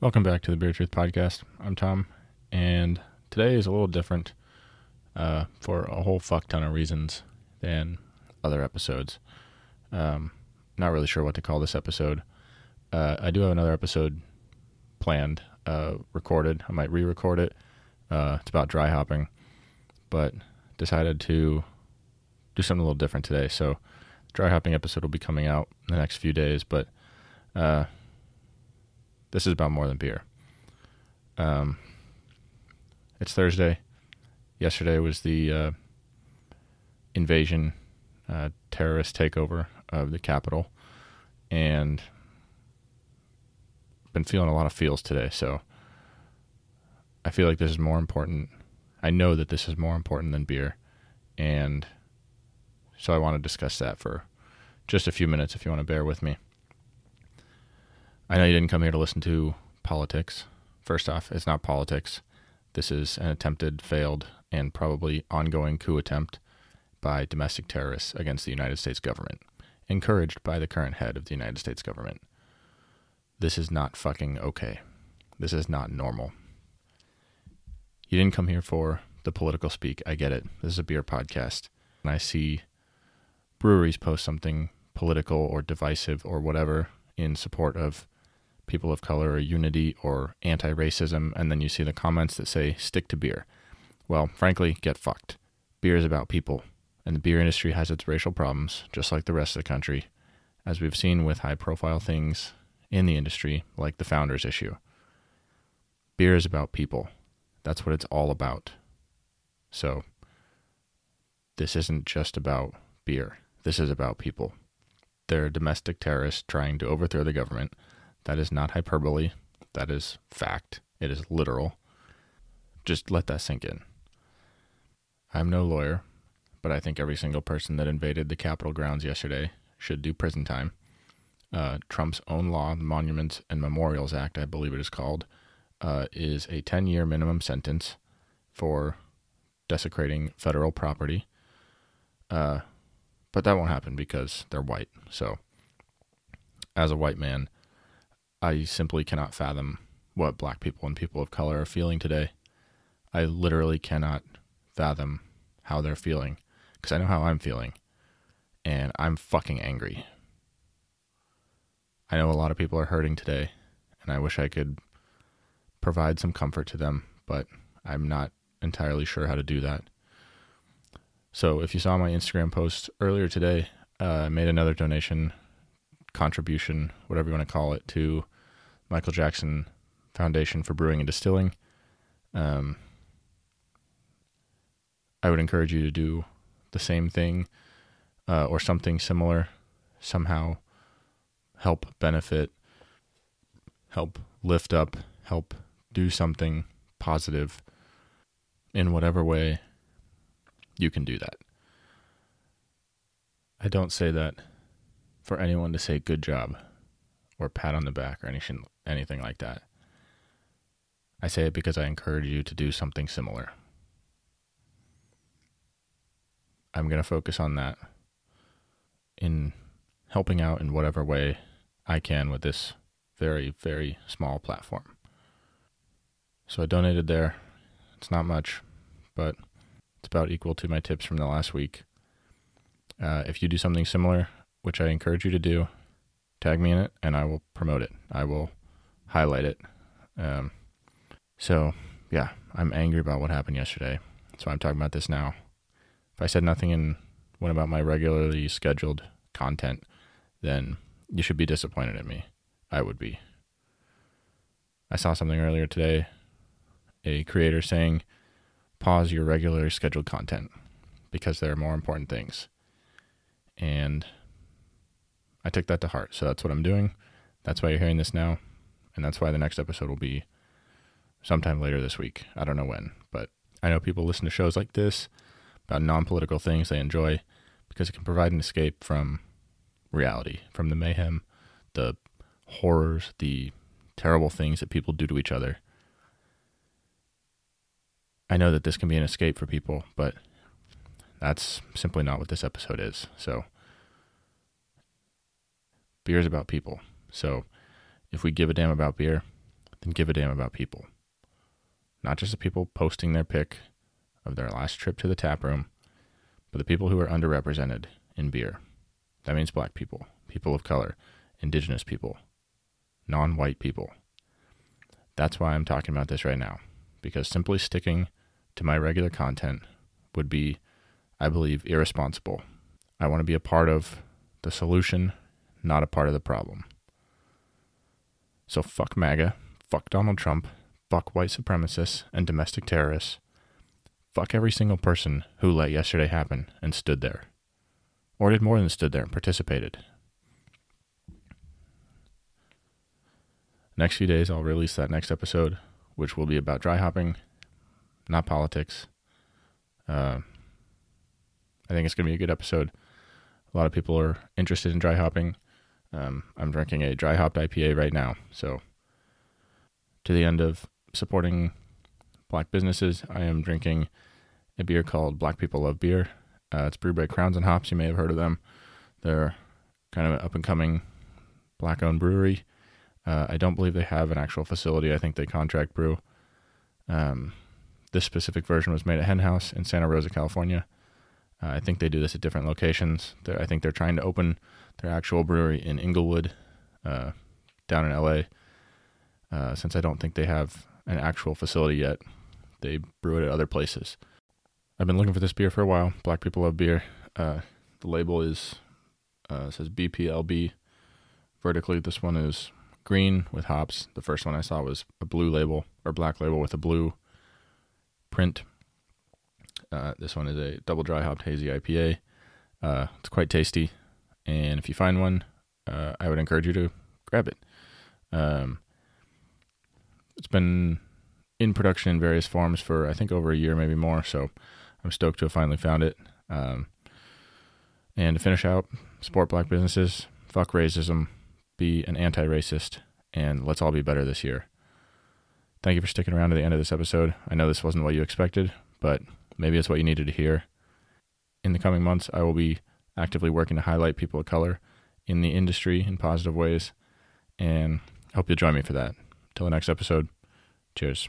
Welcome back to the Beer Truth Podcast. I'm Tom, and today is a little different uh, for a whole fuck ton of reasons than other episodes. Um, not really sure what to call this episode. Uh, I do have another episode planned, uh, recorded. I might re record it. Uh, it's about dry hopping, but decided to do something a little different today. So, dry hopping episode will be coming out in the next few days, but uh, this is about more than beer. Um, it's Thursday. Yesterday was the uh, invasion, uh, terrorist takeover of the Capitol, and been feeling a lot of feels today. So I feel like this is more important. I know that this is more important than beer, and so I want to discuss that for just a few minutes. If you want to bear with me. I know you didn't come here to listen to politics. First off, it's not politics. This is an attempted, failed, and probably ongoing coup attempt by domestic terrorists against the United States government, encouraged by the current head of the United States government. This is not fucking okay. This is not normal. You didn't come here for the political speak. I get it. This is a beer podcast. And I see breweries post something political or divisive or whatever in support of people of color or unity or anti racism, and then you see the comments that say stick to beer. Well, frankly, get fucked. Beer is about people, and the beer industry has its racial problems, just like the rest of the country, as we've seen with high profile things in the industry, like the founders issue. Beer is about people. That's what it's all about. So, this isn't just about beer. This is about people. They're domestic terrorists trying to overthrow the government that is not hyperbole. That is fact. It is literal. Just let that sink in. I'm no lawyer, but I think every single person that invaded the Capitol grounds yesterday should do prison time. Uh, Trump's own law, the Monuments and Memorials Act, I believe it is called, uh, is a 10 year minimum sentence for desecrating federal property. Uh, but that won't happen because they're white. So, as a white man, I simply cannot fathom what black people and people of color are feeling today. I literally cannot fathom how they're feeling because I know how I'm feeling and I'm fucking angry. I know a lot of people are hurting today and I wish I could provide some comfort to them, but I'm not entirely sure how to do that. So if you saw my Instagram post earlier today, uh, I made another donation contribution, whatever you want to call it, to Michael Jackson Foundation for Brewing and Distilling. Um, I would encourage you to do the same thing uh, or something similar, somehow help benefit, help lift up, help do something positive in whatever way you can do that. I don't say that for anyone to say good job or pat on the back or anything anything like that. I say it because I encourage you to do something similar. I'm going to focus on that in helping out in whatever way I can with this very, very small platform. So I donated there. It's not much, but it's about equal to my tips from the last week. Uh, if you do something similar, which I encourage you to do, tag me in it and I will promote it. I will highlight it. Um, so, yeah, I'm angry about what happened yesterday. So I'm talking about this now. If I said nothing and went about my regularly scheduled content, then you should be disappointed at me. I would be. I saw something earlier today a creator saying, pause your regularly scheduled content because there are more important things. And I took that to heart. So that's what I'm doing. That's why you're hearing this now. And that's why the next episode will be sometime later this week. I don't know when, but I know people listen to shows like this about non political things they enjoy because it can provide an escape from reality, from the mayhem, the horrors, the terrible things that people do to each other. I know that this can be an escape for people, but that's simply not what this episode is. So, beer is about people. So if we give a damn about beer, then give a damn about people. Not just the people posting their pic of their last trip to the tap room, but the people who are underrepresented in beer. That means black people, people of color, indigenous people, non white people. That's why I'm talking about this right now, because simply sticking to my regular content would be, I believe, irresponsible. I want to be a part of the solution, not a part of the problem. So fuck MAGA, fuck Donald Trump, fuck white supremacists and domestic terrorists. Fuck every single person who let yesterday happen and stood there. Or did more than stood there and participated. Next few days, I'll release that next episode, which will be about dry hopping, not politics. Uh, I think it's going to be a good episode. A lot of people are interested in dry hopping. Um, I'm drinking a dry hopped IPA right now. So, to the end of supporting black businesses, I am drinking a beer called Black People Love Beer. Uh, it's brewed by Crowns and Hops. You may have heard of them. They're kind of an up and coming black owned brewery. Uh, I don't believe they have an actual facility. I think they contract brew. Um, this specific version was made at Hen House in Santa Rosa, California. Uh, I think they do this at different locations. They're, I think they're trying to open their actual brewery in Inglewood, uh, down in LA. Uh, since I don't think they have an actual facility yet, they brew it at other places. I've been looking for this beer for a while. Black people love beer. Uh, the label is uh, says BPLB vertically. This one is green with hops. The first one I saw was a blue label or black label with a blue print. Uh, this one is a double dry hopped hazy IPA. Uh, it's quite tasty, and if you find one, uh, I would encourage you to grab it. Um, it's been in production in various forms for I think over a year, maybe more. So I'm stoked to have finally found it. Um, and to finish out, support black businesses, fuck racism, be an anti racist, and let's all be better this year. Thank you for sticking around to the end of this episode. I know this wasn't what you expected, but maybe it's what you needed to hear. In the coming months, I will be actively working to highlight people of color in the industry in positive ways, and I hope you'll join me for that. Till the next episode, cheers.